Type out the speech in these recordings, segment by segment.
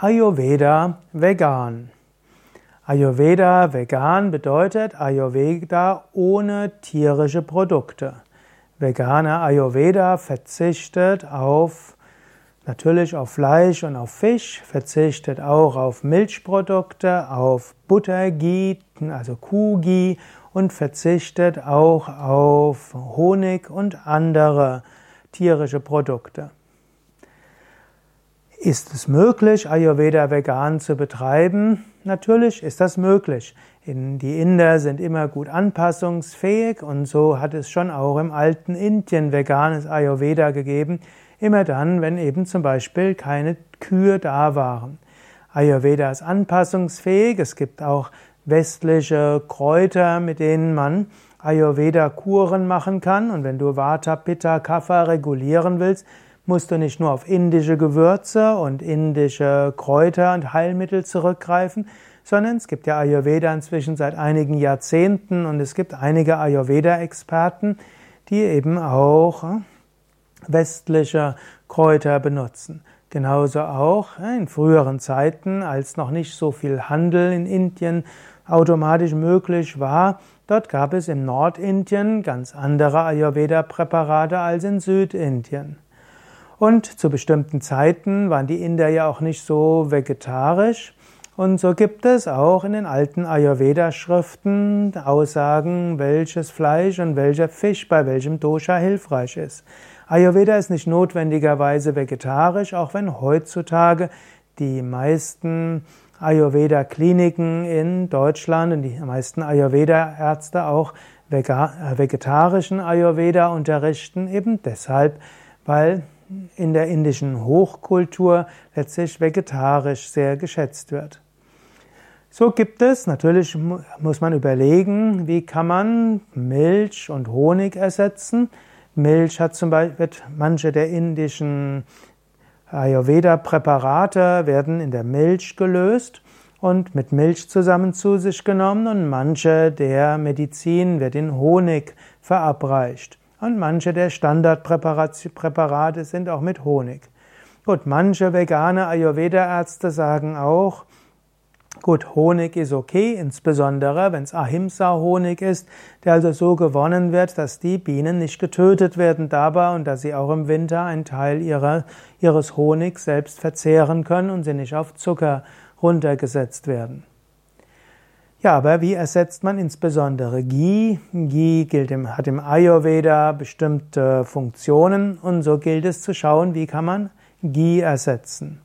Ayurveda vegan. Ayurveda vegan bedeutet Ayurveda ohne tierische Produkte. Veganer Ayurveda verzichtet auf natürlich auf Fleisch und auf Fisch, verzichtet auch auf Milchprodukte, auf Butter, Ghee, also Kuhghee und verzichtet auch auf Honig und andere tierische Produkte. Ist es möglich, Ayurveda vegan zu betreiben? Natürlich ist das möglich. Die Inder sind immer gut anpassungsfähig und so hat es schon auch im alten Indien veganes Ayurveda gegeben, immer dann, wenn eben zum Beispiel keine Kühe da waren. Ayurveda ist anpassungsfähig, es gibt auch westliche Kräuter, mit denen man Ayurveda-Kuren machen kann und wenn du Vata, Pitta, Kapha regulieren willst, musst du nicht nur auf indische Gewürze und indische Kräuter und Heilmittel zurückgreifen, sondern es gibt ja Ayurveda inzwischen seit einigen Jahrzehnten und es gibt einige Ayurveda-Experten, die eben auch äh, westliche Kräuter benutzen. Genauso auch äh, in früheren Zeiten, als noch nicht so viel Handel in Indien automatisch möglich war, dort gab es in Nordindien ganz andere Ayurveda-Präparate als in Südindien. Und zu bestimmten Zeiten waren die Inder ja auch nicht so vegetarisch. Und so gibt es auch in den alten Ayurveda-Schriften Aussagen, welches Fleisch und welcher Fisch bei welchem Dosha hilfreich ist. Ayurveda ist nicht notwendigerweise vegetarisch, auch wenn heutzutage die meisten Ayurveda-Kliniken in Deutschland und die meisten Ayurveda-Ärzte auch vegetarischen Ayurveda unterrichten, eben deshalb, weil in der indischen Hochkultur letztlich vegetarisch sehr geschätzt wird. So gibt es, natürlich muss man überlegen, wie kann man Milch und Honig ersetzen. Milch hat zum Beispiel, wird manche der indischen Ayurveda-Präparate werden in der Milch gelöst und mit Milch zusammen zu sich genommen und manche der Medizin wird in Honig verabreicht. Und manche der Standardpräparate sind auch mit Honig. Gut, manche vegane Ayurveda-Ärzte sagen auch, gut, Honig ist okay, insbesondere wenn es Ahimsa-Honig ist, der also so gewonnen wird, dass die Bienen nicht getötet werden dabei und dass sie auch im Winter einen Teil ihrer, ihres Honigs selbst verzehren können und sie nicht auf Zucker runtergesetzt werden. Ja, aber wie ersetzt man insbesondere Ghee? Ghee gilt im, hat im Ayurveda bestimmte Funktionen und so gilt es zu schauen, wie kann man Ghee ersetzen.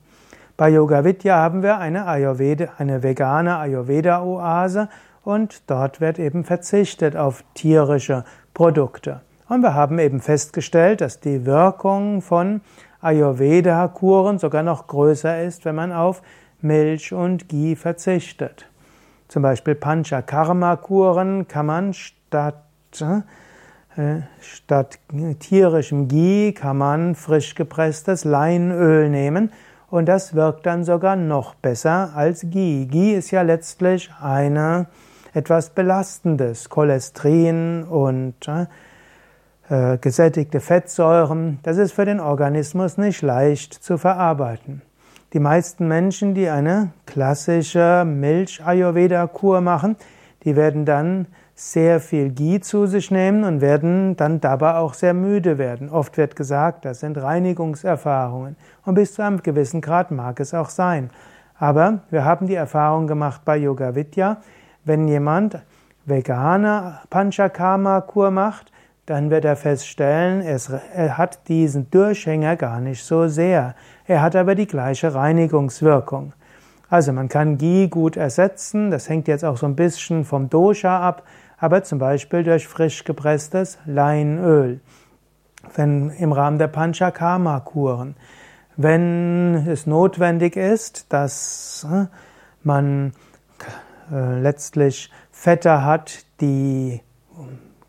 Bei Yoga Vidya haben wir eine Ayurveda, eine vegane Ayurveda-Oase und dort wird eben verzichtet auf tierische Produkte. Und wir haben eben festgestellt, dass die Wirkung von Ayurveda-Kuren sogar noch größer ist, wenn man auf Milch und Ghee verzichtet. Zum Beispiel Panchakarma-Kuren kann man statt, äh, statt tierischem Ghee kann man frisch gepresstes Leinöl nehmen und das wirkt dann sogar noch besser als Ghee. Ghee ist ja letztlich eine etwas belastendes, Cholesterin und äh, gesättigte Fettsäuren. Das ist für den Organismus nicht leicht zu verarbeiten. Die meisten Menschen, die eine klassische Milch-Ayurveda-Kur machen, die werden dann sehr viel Ghee zu sich nehmen und werden dann dabei auch sehr müde werden. Oft wird gesagt, das sind Reinigungserfahrungen. Und bis zu einem gewissen Grad mag es auch sein. Aber wir haben die Erfahrung gemacht bei Yoga Vidya, wenn jemand vegane Panchakarma-Kur macht, dann wird er feststellen, er hat diesen Durchhänger gar nicht so sehr. Er hat aber die gleiche Reinigungswirkung. Also man kann Ghee gut ersetzen, das hängt jetzt auch so ein bisschen vom Dosha ab, aber zum Beispiel durch frisch gepresstes Leinöl. Wenn im Rahmen der Panchakarma-Kuren. Wenn es notwendig ist, dass äh, man äh, letztlich Fette hat, die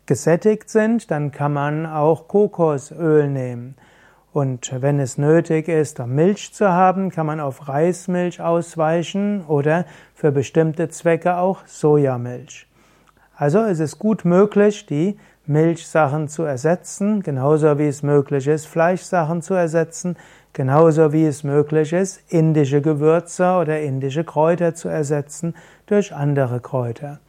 gesättigt sind, dann kann man auch Kokosöl nehmen. Und wenn es nötig ist, um Milch zu haben, kann man auf Reismilch ausweichen oder für bestimmte Zwecke auch Sojamilch. Also es ist gut möglich, die Milchsachen zu ersetzen, genauso wie es möglich ist, Fleischsachen zu ersetzen, Genauso wie es möglich ist, indische Gewürze oder indische Kräuter zu ersetzen durch andere Kräuter.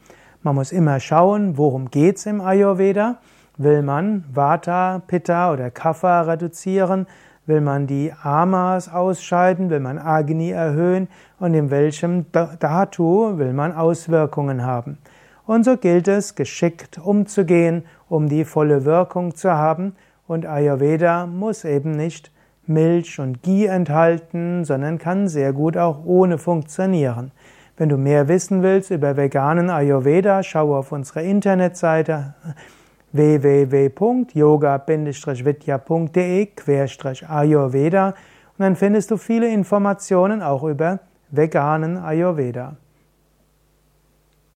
Man muss immer schauen, worum geht's im Ayurveda. Will man Vata, Pitta oder Kapha reduzieren? Will man die Amas ausscheiden? Will man Agni erhöhen? Und in welchem Dhatu will man Auswirkungen haben? Und so gilt es, geschickt umzugehen, um die volle Wirkung zu haben. Und Ayurveda muss eben nicht Milch und Ghee enthalten, sondern kann sehr gut auch ohne funktionieren. Wenn du mehr wissen willst über veganen Ayurveda, schau auf unsere Internetseite www.yoga-vidya.de-ayurveda und dann findest du viele Informationen auch über veganen Ayurveda.